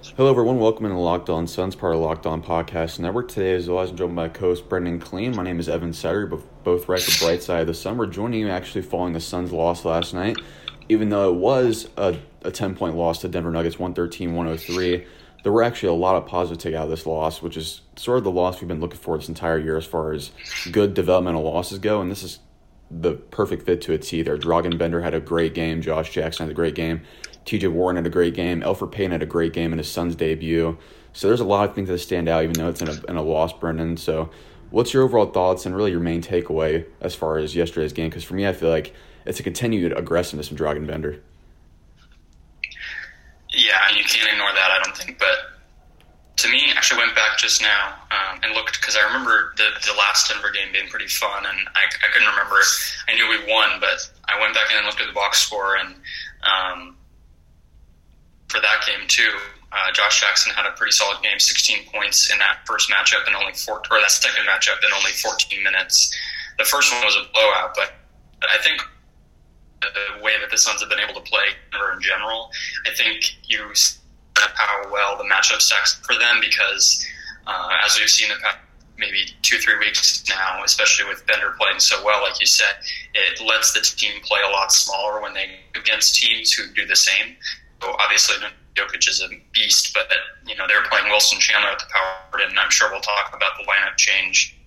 Hello, everyone. Welcome to the Locked On Suns, part of Locked On Podcast Network. Today, as always, I'm joined by co-host Brendon Kleen. My name is Evan Sutter. Both write the bright side of the sun. We're joining you actually following the Suns' loss last night, even though it was a, a 10-point loss to Denver Nuggets, 113-103. There were actually a lot of positive take out of this loss, which is sort of the loss we've been looking for this entire year as far as good developmental losses go, and this is the perfect fit to a T there. Dragan Bender had a great game. Josh Jackson had a great game. TJ Warren had a great game. Elfrid Payton had a great game in his Suns debut. So there's a lot of things that stand out, even though it's in a, in a loss, Brendon. So what's your overall thoughts and really your main takeaway as far as yesterday's game? Because for me, I feel like it's a continued aggressiveness from Dragan Bender. Yeah, and you can't ignore that, I don't think. But to me, I actually went back just now um, and looked because I remember the, the last Denver game being pretty fun, and I, I couldn't remember. I knew we won, but I went back and looked at the box score, and um, for that game too. Uh, Josh Jackson had a pretty solid game, 16 points in that first matchup, and only four, or that second matchup in only 14 minutes. The first one was a blowout, but I think the way that the Suns have been able to play in general, I think you how well the matchup stacks for them because uh, as we've seen the past maybe two three weeks now, especially with Bender playing so well, like you said, it lets the team play a lot smaller when they against teams who do the same. Obviously, Jokic is a beast, but you know they're playing Wilson Chandler at the power, and I'm sure we'll talk about the lineup change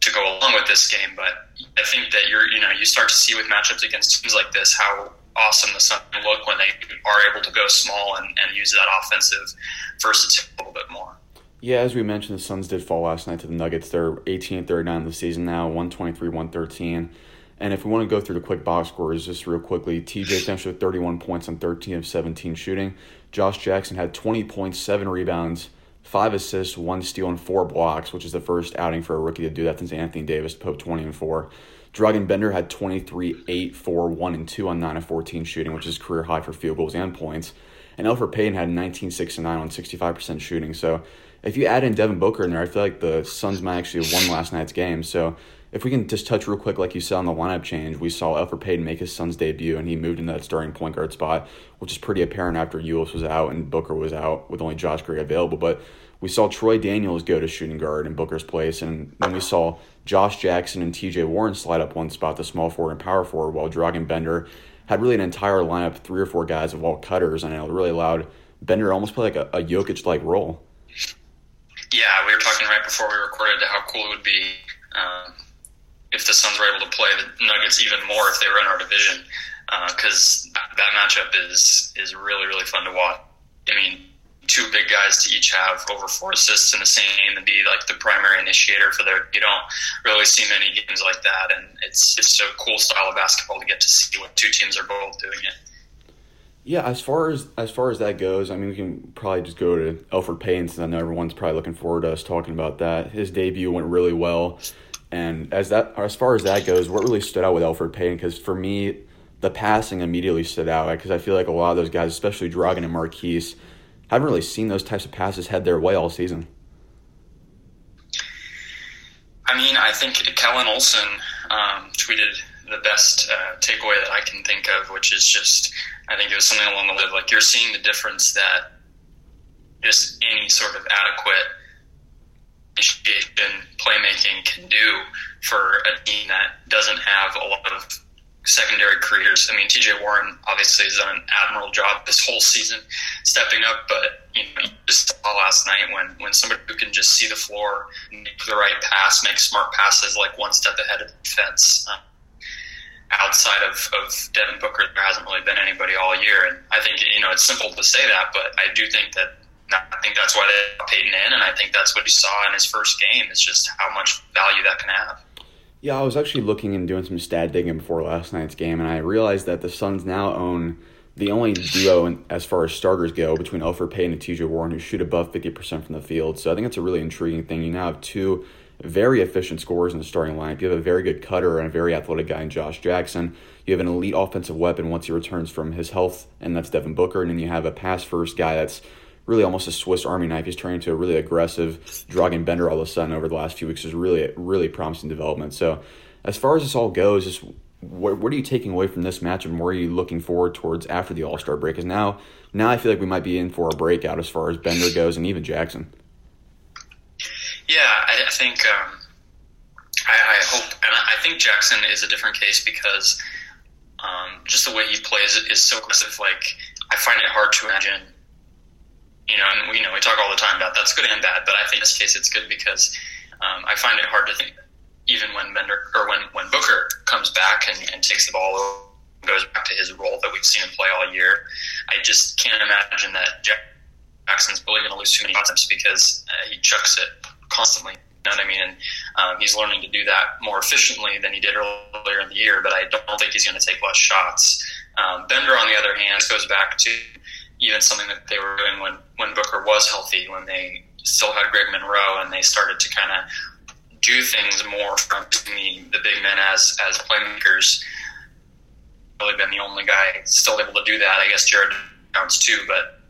to go along with this game. But I think that you're, you know, you start to see with matchups against teams like this how awesome the Suns look when they are able to go small and, and use that offensive versatility a little bit more. Yeah, as we mentioned, the Suns did fall last night to the Nuggets. They're 18 39 in the season now, 123 113. And if we want to go through the quick box scores just real quickly, TJ finished with 31 points on 13 of 17 shooting. Josh Jackson had 20 points, 7 rebounds, 5 assists, 1 steal, and 4 blocks, which is the first outing for a rookie to do that since Anthony Davis put 20 and 4. Dragan Bender had 23, 8, 4, 1, and 2 on 9 of 14 shooting, which is career high for field goals and points. And Elfrid Payton had 19, 6, and 9 on 65% shooting. So if you add in Devin Booker in there, I feel like the Suns might actually have won last night's game. So if we can just touch real quick, like you said on the lineup change, we saw Elfrid Payton make his Suns debut, and he moved into that starting point guard spot, which is pretty apparent after Ulis was out and Booker was out with only Josh Gray available. But we saw Troy Daniels go to shooting guard in Booker's place, and then we saw Josh Jackson and T.J. Warren slide up one spot, the small forward and power forward, while Dragan Bender had really an entire lineup, three or four guys of all cutters, and it really allowed Bender almost play like a, a Jokic like role. Yeah, we were talking right before we recorded how cool it would be. Um, if the Suns were able to play the Nuggets even more if they were in our division, because uh, that matchup is is really really fun to watch. I mean, two big guys to each have over four assists in the same game and be like the primary initiator for their. You don't really see many games like that, and it's it's a cool style of basketball to get to see when two teams are both doing it. Yeah, as far as as far as that goes, I mean, we can probably just go to Elfrid Payton since I know everyone's probably looking forward to us talking about that. His debut went really well, and as that as far as that goes, what really stood out with Elfrid Payton because for me, the passing immediately stood out because I feel like a lot of those guys, especially Dragan and Marquese, haven't really seen those types of passes head their way all season. I mean, I think Kellan Olson um, tweeted the best uh, takeaway that I can think of, which is just I think it was something along the lines of like you're seeing the difference that just any sort of adequate initiation playmaking can do for a team that doesn't have a lot of secondary creators. I mean, TJ Warren obviously has done an admirable job this whole season stepping up, but you know, you just saw last night when when somebody who can just see the floor, make the right pass, make smart passes, like one step ahead of the defense. Um, outside of, of Devin Booker, there hasn't really been anybody all year, and I think you know it's simple to say that, but I do think that I think that's why they paid in, and I think that's what you saw in his first game. Is just how much value that can have. Yeah, I was actually looking and doing some stat digging before last night's game, and I realized that the Suns now own the only duo in, as far as starters go between Elfrid Payton and TJ Warren who shoot above 50% from the field. So I think it's a really intriguing thing. You now have two very efficient scorers in the starting lineup. You have a very good cutter and a very athletic guy in Josh Jackson. You have an elite offensive weapon once he returns from his health, and that's Devin Booker. And then you have a pass first guy that's really almost a Swiss Army knife. He's turning into a really aggressive Dragan Bender all of a sudden over the last few weeks. Is really really promising development. So as far as this all goes, just what, what are you taking away from this match, and what are you looking forward towards after the All Star break? Because now now I feel like we might be in for a breakout as far as Bender goes, and even Jackson. Yeah, I, I think um, I, I, hope, and I think Jackson is a different case because um, just the way he plays is so aggressive. Like I find it hard to imagine you know, and we you know we talk all the time about that's good and bad, but I think in this case it's good because um, I find it hard to think even when Bender or when when Booker comes back and, and takes the ball over, goes back to his role that we've seen him play all year. I just can't imagine that Jackson's really going to lose too many shots because uh, he chucks it constantly. You know what I mean? And um, he's learning to do that more efficiently than he did earlier in the year. But I don't think he's going to take less shots. Um, Bender, on the other hand, goes back to even something that they were doing when, when Booker was healthy, when they still had Greg Monroe and they started to kind of do things more from the, the big men as, as playmakers. Really been the only guy still able to do that. I guess Jared Jones too, but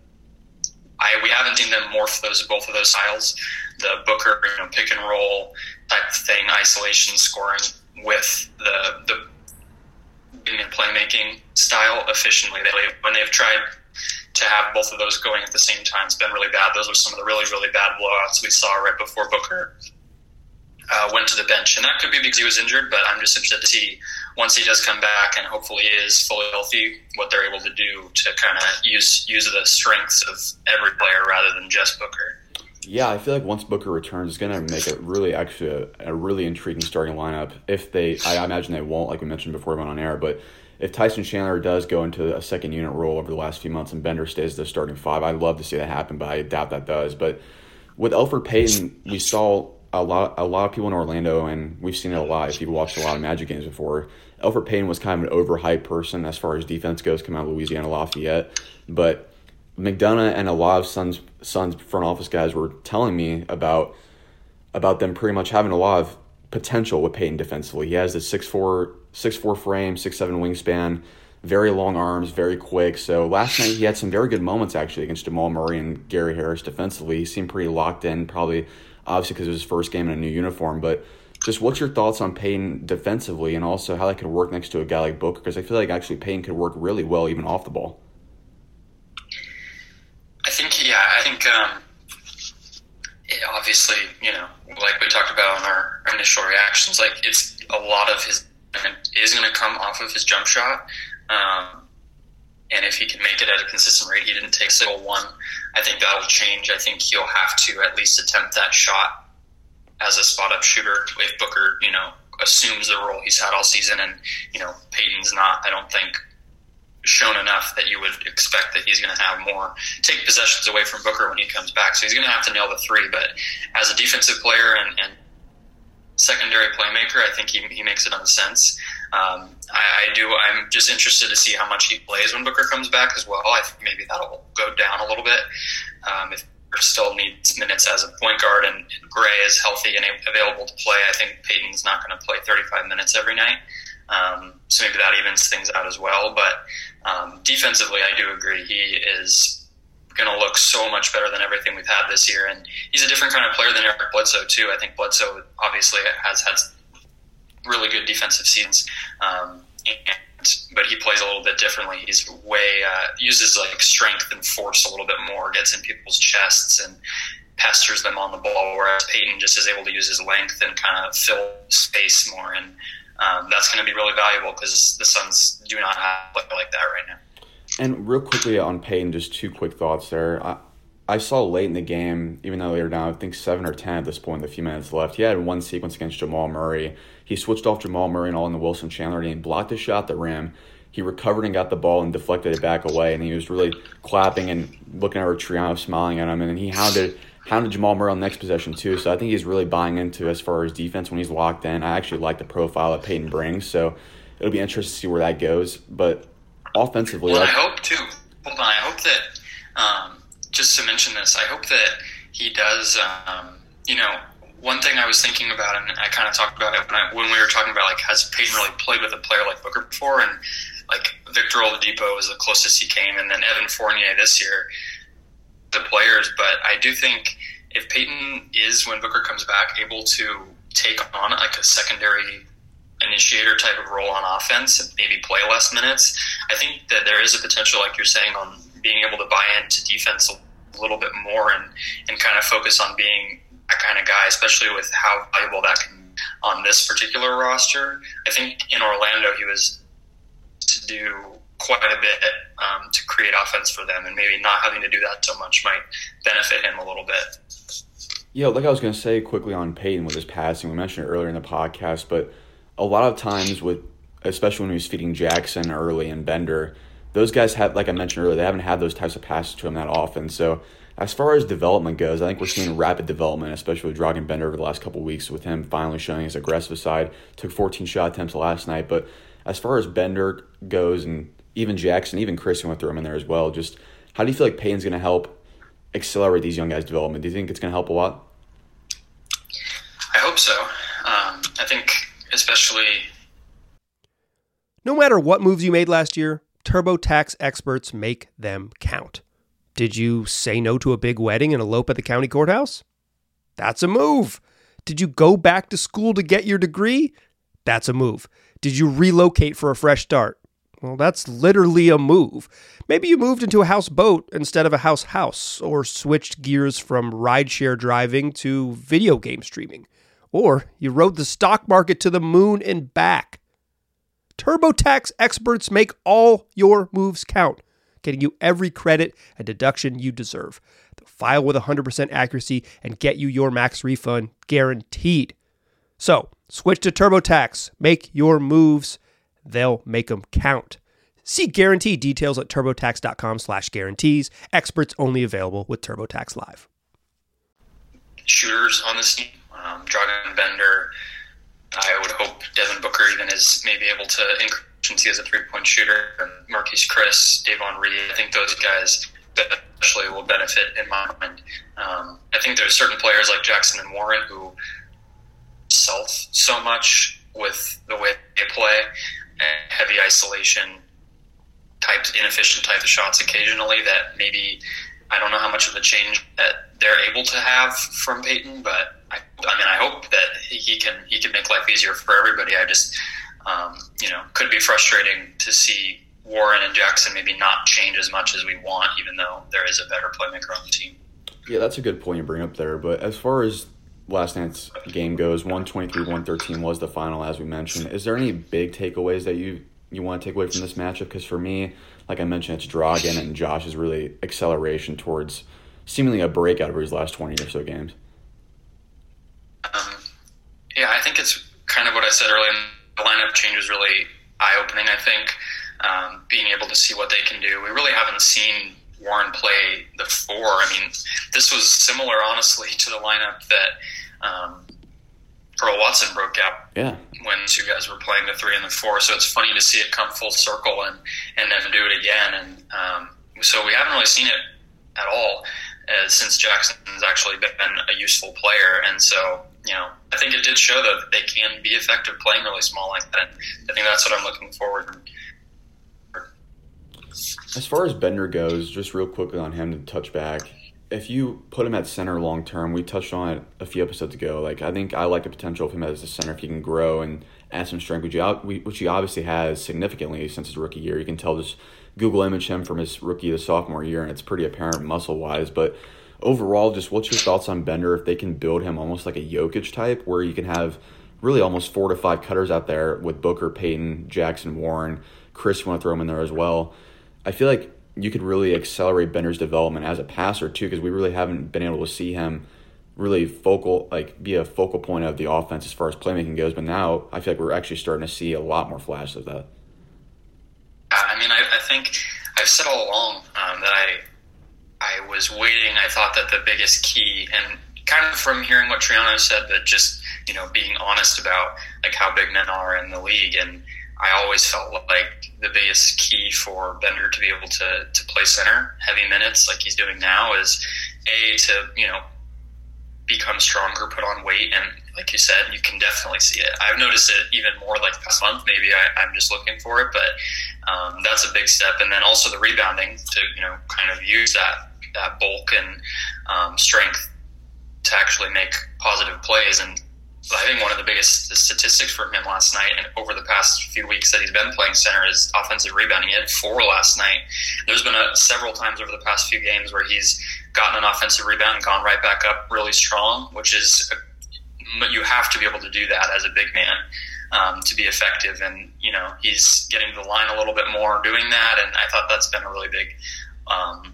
I we haven't seen them morph those both of those styles, the Booker you know, pick and roll type thing, isolation scoring with the the playmaking style efficiently. They when they've tried to have both of those going at the same time. It's been really bad. Those were some of the really, really bad blowouts we saw right before Booker uh, went to the bench. And that could be because he was injured, but I'm just interested to see once he does come back and hopefully is fully healthy, what they're able to do to kind of use use the strengths of every player rather than just Booker. Yeah, I feel like once Booker returns, it's going to make it really actually a, a, really intriguing starting lineup. If they, I imagine they won't, like we mentioned before we went on air, but if Tyson Chandler does go into a second unit role over the last few months and Bender stays the starting five, I'd love to see that happen, but I doubt that does. But with Elfrid Payton, we saw a lot a lot of people in Orlando, and we've seen it a lot if you've watched a lot of Magic games before. Elfrid Payton was kind of an overhyped person as far as defense goes, coming out of Louisiana Lafayette. But McDonough and a lot of Suns Suns front office guys were telling me about about them pretty much having a lot of potential with Payton defensively. He has the six four six four frame, six seven wingspan, very long arms, very quick. So last night he had some very good moments actually against Jamal Murray and Gary Harris defensively. He seemed pretty locked in, probably obviously because it was his first game in a new uniform. But just what's your thoughts on Payton defensively and also how that could work next to a guy like Booker? Because I feel like actually Payton could work really well even off the ball. I think yeah, I think um, obviously you know like we talked about in our initial reactions, like it's a lot of his is going to come off of his jump shot. Um, and if he can make it at a consistent rate, he didn't take a single one. I think that'll change. I think he'll have to at least attempt that shot as a spot up shooter if Booker, you know, assumes the role he's had all season. And you know, Payton's not. I don't think shown enough that you would expect that he's going to have more take possessions away from Booker when he comes back. So he's going to have to nail the three. But as a defensive player and, and secondary playmaker. I think he, he makes a ton of sense. Um, I, I, do. I'm just interested to see how much he plays when Booker comes back as well. I think maybe that'll go down a little bit. Um, if Booker still needs minutes as a point guard and, and Gray is healthy and available to play, I think Payton's not going to play 35 minutes every night. Um, so maybe that evens things out as well. But um, defensively, I do agree. He is going to look so much better than everything we've had this year. And he's a different kind of player than Eric Bledsoe, too. I think Bledsoe obviously has had really good defensive seasons. Um, and, but he plays a little bit differently. He's way, uh, uses like strength and force a little bit more, gets in people's chests and pesters them on the ball, whereas Payton just is able to use his length and kind of fill space more. And um, that's going to be really valuable because the Suns do not have a player like that right now. And real quickly on Payton, just two quick thoughts there. I, I saw late in the game, even though they were down, I think seven or ten at this point, the few minutes left. He had one sequence against Jamal Murray. He switched off Jamal Murray and all in the Wilson Chandler game, blocked a shot at the rim. He recovered and got the ball and deflected it back away, and he was really clapping and looking over Triano, smiling at him, and then he hounded hounded Jamal Murray on the next possession too. So I think he's really buying into as far as defense when he's locked in. I actually like the profile that Payton brings, so it'll be interesting to see where that goes. But offensively. Well, I hope too. Hold on. I hope that um, just to mention this, I hope that he does. Um, you know, one thing I was thinking about, and I kind of talked about it when, I, when we were talking about like has Payton really played with a player like Booker before, and like Victor Oladipo was the closest he came, and then Evan Fournier this year, the players. But I do think if Payton is when Booker comes back able to take on like a secondary initiator type of role on offense and maybe play less minutes. I think that there is a potential, like you're saying, on being able to buy into defense a little bit more and, and kind of focus on being that kind of guy, especially with how valuable that can be on this particular roster. I think in Orlando he was to do quite a bit um, to create offense for them, and maybe not having to do that so much might benefit him a little bit. Yeah, like I was going to say quickly on Payton with his passing, we mentioned it earlier in the podcast, but a lot of times with especially when he was feeding Jackson early and Bender, those guys have like I mentioned earlier, they haven't had those types of passes to him that often. So as far as development goes, I think we're seeing rapid development, especially with Dragan Bender over the last couple weeks, with him finally showing his aggressive side. Took 14 shot attempts last night, but as far as Bender goes, and even Jackson, even Christian went through him in there as well. Just how do you feel like Payton's going to help accelerate these young guys' development? Do you think it's going to help a lot? I hope so. Um, I think especially. No matter what moves you made last year, TurboTax experts make them count. Did you say no to a big wedding and elope at the county courthouse? That's a move. Did you go back to school to get your degree? That's a move. Did you relocate for a fresh start? Well, that's literally a move. Maybe you moved into a houseboat instead of a house house, or switched gears from rideshare driving to video game streaming. Or you rode the stock market to the moon and back. TurboTax experts make all your moves count, getting you every credit and deduction you deserve. They'll file with 100% accuracy and get you your max refund guaranteed. So, switch to TurboTax. Make your moves. They'll make them count. See guarantee details at turbotax.com slash guarantees. Experts only available with TurboTax Live. Shooters on this team um, Dragan Bender. I would hope Devin Booker even is maybe able to increase as a three point shooter. And Marquese Chriss, Davon Reed, I think those guys especially will benefit in my mind. Um, I think there's certain players like Jackson and Warren who self so much with the way they play and heavy isolation types, inefficient type of shots occasionally that maybe I don't know how much of a change that they're able to have from Payton, but I, I mean, I hope that he can he can make life easier for everybody. I just, um, you know, could be frustrating to see Warren and Jackson maybe not change as much as we want, even though there is a better playmaker on the team. Yeah, that's a good point you bring up there. But as far as last night's game goes, 123 113 was the final, as we mentioned. Is there any big takeaways that you you want to take away from this matchup? Because for me, like I mentioned, it's Dragan and Josh's really acceleration towards seemingly a breakout over his last 20 or so games. Um, yeah, I think it's kind of what I said earlier. The lineup change was really eye opening, I think. Um, being able to see what they can do. We really haven't seen Warren play the four. I mean, this was similar, honestly, to the lineup that um, Earl Watson broke out Yeah. when two guys were playing the three and the four. So it's funny to see it come full circle and and then do it again. And um, so we haven't really seen it at all uh, since Jackson's actually been a useful player. And so you know, I think it did show that they can be effective playing really small like that. I think that's what I'm looking forward. As far as Bender goes, just real quickly on him to touch back. If you put him at center long term, we touched on it a few episodes ago. Like I think I like the potential of him as a center if he can grow and add some strength, which he, which he obviously has significantly since his rookie year. You can tell just Google image him from his rookie to sophomore year, and it's pretty apparent muscle wise. But overall, just what's your thoughts on Bender if they can build him almost like a Jokic type, where you can have really almost four to five cutters out there with Booker, Payton, Jackson, Warren, Chriss. You want to throw him in there as well. I feel like you could really accelerate Bender's development as a passer too, because we really haven't been able to see him really focal, like be a focal point of the offense as far as playmaking goes. But now I feel like we're actually starting to see a lot more flashes of that. I mean, I, I think I've said all along um, that I I was waiting. I thought that the biggest key, and kind of from hearing what Triano said, that just you know being honest about like how big men are in the league, and I always felt like the biggest key for Bender to be able to to play center heavy minutes like he's doing now is a to you know become stronger, put on weight, and like you said, you can definitely see it. I've noticed it even more like past month. Maybe I, I'm just looking for it, but um, that's a big step. And then also the rebounding to you know kind of use that that bulk and um, strength to actually make positive plays. And I think one of the biggest statistics for him last night and over the past few weeks that he's been playing center is offensive rebounding. He had four last night. There's been a, several times over the past few games where he's gotten an offensive rebound and gone right back up really strong, which is a, you have to be able to do that as a big man um, to be effective. And you know he's getting to the line a little bit more doing that, and I thought that's been a really big. Um,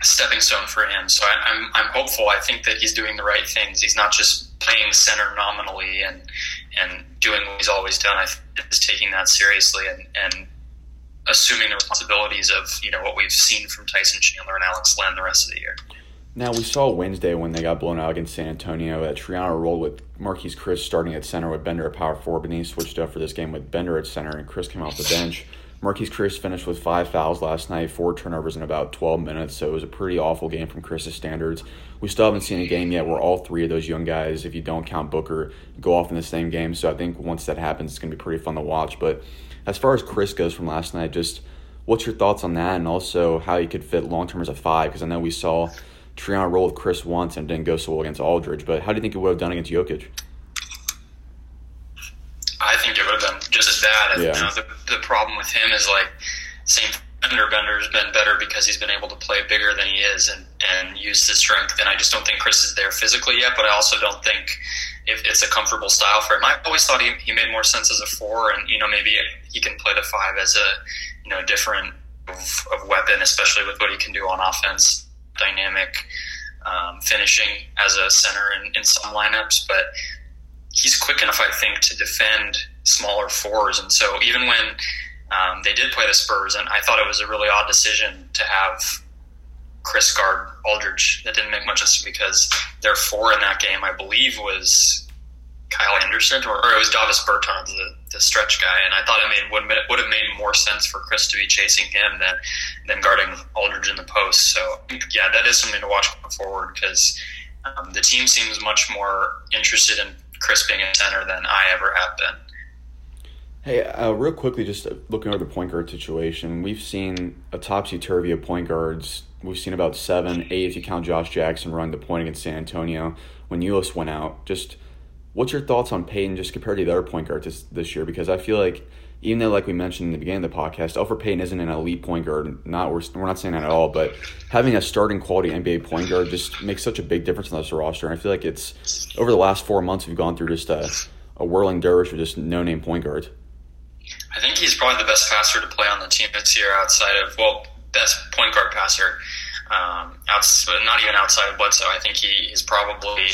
stepping stone for him. So I, I'm I'm hopeful. I think that he's doing the right things. He's not just playing center nominally and and doing what he's always done. I he's taking that seriously and and assuming the responsibilities of you know what we've seen from Tyson Chandler and Alex Len the rest of the year. Now we saw Wednesday when they got blown out against San Antonio that Triano rolled with Marquese Chriss starting at center with Bender at power forward, but he switched up for this game with Bender at center and Chriss came off the bench. Marquese Chriss finished with five fouls last night, four turnovers in about 12 minutes, so it was a pretty awful game from Chriss's standards. We still haven't seen a game yet where all three of those young guys, if you don't count Booker, go off in the same game. So I think once that happens, it's going to be pretty fun to watch. But as far as Chriss goes from last night, just what's your thoughts on that, and also how he could fit long term as a five? Because I know we saw Triano roll with Chriss once and didn't go so well against Aldridge, but how do you think it would have done against Jokic? I think it would have been just as bad. Yeah. You know, the, the problem with him is like same Bender. Bender's been better because he's been able to play bigger than he is and and use his strength. And I just don't think Chriss is there physically yet. But I also don't think if it's a comfortable style for him. I always thought he, he made more sense as a four, and you know maybe he can play the five as a you know different of, of weapon, especially with what he can do on offense, dynamic um, finishing as a center in, in some lineups, but he's quick enough, I think, to defend smaller fours. And so even when um, they did play the Spurs, and I thought it was a really odd decision to have Chriss guard Aldridge. That didn't make much sense because their four in that game, I believe, was Kyle Anderson or, or it was Davis Bertans, the, the stretch guy. And I thought it would, would have made more sense for Chriss to be chasing him than than guarding Aldridge in the post. So yeah, that is something to watch going forward because um, the team seems much more interested in Chriss being a center than I ever have been. Hey, uh, real quickly, just looking over the point guard situation, we've seen a topsy turvy of point guards. We've seen about seven, eight if you count Josh Jackson run the point against San Antonio when Ulis went out. Just what's your thoughts on Payton just compared to the other point guards this, this year? Because I feel like even though, like we mentioned in the beginning of the podcast, Elfrid Payton isn't an elite point guard. Not we're, we're not saying that at all, but having a starting quality NBA point guard just makes such a big difference on this roster. And I feel like it's over the last four months we've gone through just a, a whirling dervish with just no name point guards. I think he's probably the best passer to play on the team this year, outside of well, best point guard passer. Um, not even outside of Bledsoe. I think he is probably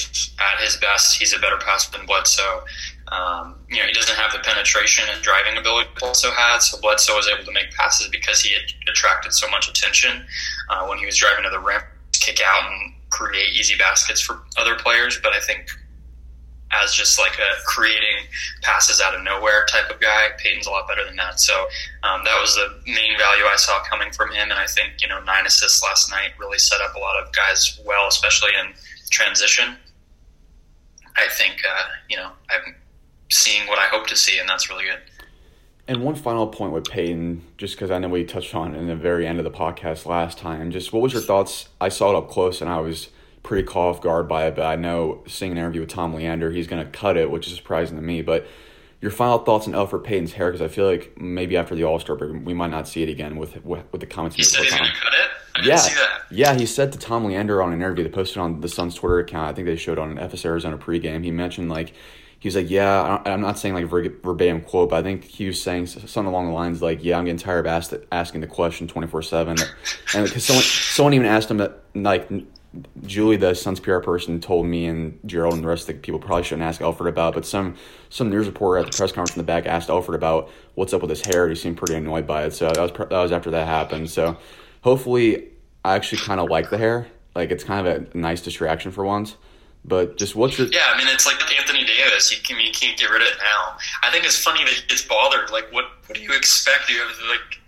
at his best. He's a better passer than Bledsoe. Um, you know, he doesn't have the penetration and driving ability Bledsoe had, so Bledsoe was able to make passes because he had attracted so much attention uh, when he was driving to the rim, kick out and create easy baskets for other players. But I think as just like a creating passes out of nowhere type of guy. Payton's a lot better than that. So um, that was the main value I saw coming from him. And I think, you know, nine assists last night really set up a lot of guys well, especially in transition. I think, uh, you know, I'm seeing what I hope to see, and that's really good. And one final point with Payton, just because I know we touched on in the very end of the podcast last time. Just what was your thoughts? I saw it up close, and I was pretty caught off guard by it. But I know seeing an interview with Tom Leander, he's going to cut it, which is surprising to me. But your final thoughts on Elfrid Payton's hair, because I feel like maybe after the All Star break, we might not see it again with with, with the comments. He said he's going to cut it. I yeah, yeah. He said to Tom Leander on an interview they posted on the Suns Twitter account. I think they showed on an FS Arizona pregame. He mentioned like he was like, yeah, I'm not saying like verbatim quote, but I think he was saying something along the lines like, yeah, I'm getting tired of ask, asking the question 24 seven, and because someone someone even asked him that like Julie, the Suns PR person, told me and Gerald and the rest of the people probably shouldn't ask Elfrid about, but some some news reporter at the press conference in the back asked Elfrid about what's up with his hair. He seemed pretty annoyed by it, so that was that was after that happened. So hopefully, I actually kind of like the hair. Like it's kind of a nice distraction for once. But just what's your yeah? I mean, it's like Anthony Davis. You can you can't get rid of it now. I think it's funny that he gets bothered. Like, what what do you expect? You have like?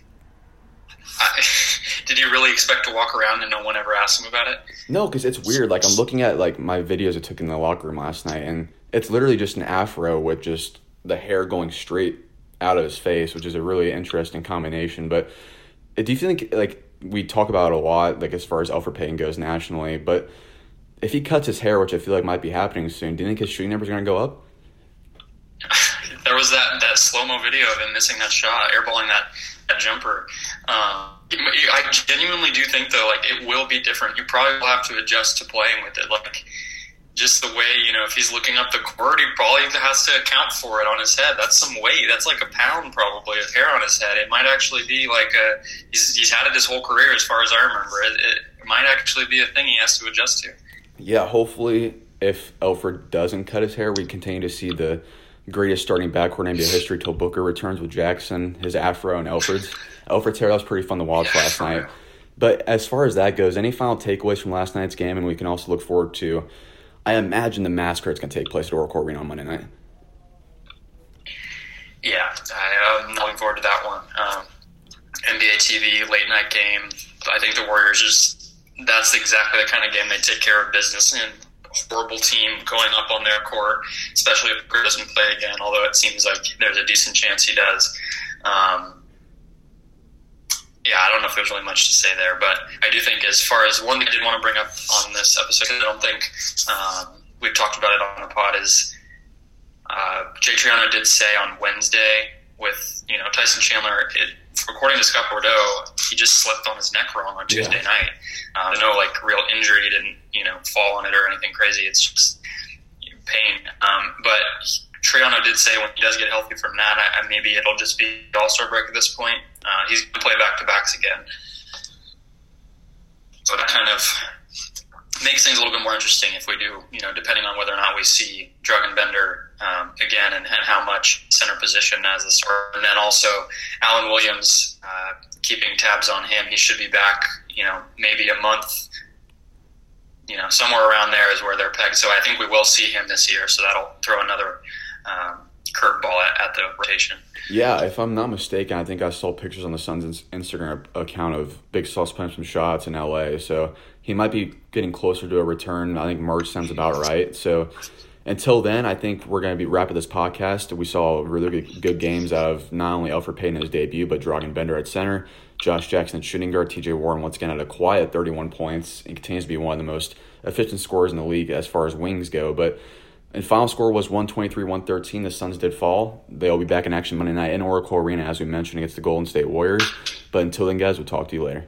I, did you really expect to walk around and no one ever asked him about it? No, because it's weird. Like I'm looking at like my videos I took in the locker room last night, and it's literally just an afro with just the hair going straight out of his face, which is a really interesting combination. But uh, do you think like we talk about it a lot, like as far as Elfrid Payton goes nationally, but if he cuts his hair, which I feel like might be happening soon, do you think his shooting numbers are going to go up? there was that, that slow mo video of him missing that shot, airballing that, that jumper. Um, I genuinely do think though, like it will be different. You probably will have to adjust to playing with it. Like just the way you know, if he's looking up the court, he probably has to account for it on his head. That's some weight. That's like a pound probably of hair on his head. It might actually be like a he's he's had it his whole career, as far as I remember. It, it might actually be a thing he has to adjust to. Yeah, hopefully, if Elfrid doesn't cut his hair, we continue to see the greatest starting backcourt in NBA history till Booker returns with Jackson, his afro, and Elfrid's. Elfrid's hair, that was pretty fun to watch yeah, last night. But as far as that goes, any final takeaways from last night's game? And we can also look forward to, I imagine the Masquerade's going to take place at Oracle Arena on Monday night. Yeah, I, am looking forward to that one. Um, NBA TV, late night game. I think the Warriors just that's exactly the kind of game they take care of business in. Horrible team going up on their court, especially if Booker doesn't play again. Although it seems like there's a decent chance he does. Um, yeah, I don't know if there's really much to say there, but I do think as far as one thing I did want to bring up on this episode, I don't think um, we've talked about it on the pod is uh, Jay Triano did say on Wednesday with you know Tyson Chandler. It, according to Scott Bordow, he just slept on his neck wrong on Tuesday yeah. night. Uh, no like real injury, he didn't you know fall on it or anything crazy. It's just pain. Um, but Triano did say when he does get healthy from that, I, I, maybe it'll just be All Star break at this point. Uh, he's going to play back to backs again, so that kind of makes things a little bit more interesting if we do, you know, depending on whether or not we see Dragan Bender um, again and, and, how much center position as the starter. And then also Alan Williams, uh, keeping tabs on him. He should be back, you know, maybe a month, you know, somewhere around there is where they're pegged. So I think we will see him this year. So that'll throw another um, curveball at, at the rotation. Yeah, if I'm not mistaken, I think I saw pictures on the Suns' Instagram account of Big Sauce playing some shots in LA. So he might be getting closer to a return. I think March sounds about right. So until then, I think we're going to be wrapping this podcast. We saw really good, good games out of not only Elfrid Payton in his debut, but Dragan Bender at center, Josh Jackson shooting guard, TJ Warren once again at a quiet 31 points and continues to be one of the most efficient scorers in the league as far as wings go. But and final score was 123 113. The Suns did fall. They'll be back in action Monday night in Oracle Arena, as we mentioned, against the Golden State Warriors. But until then, guys, we'll talk to you later.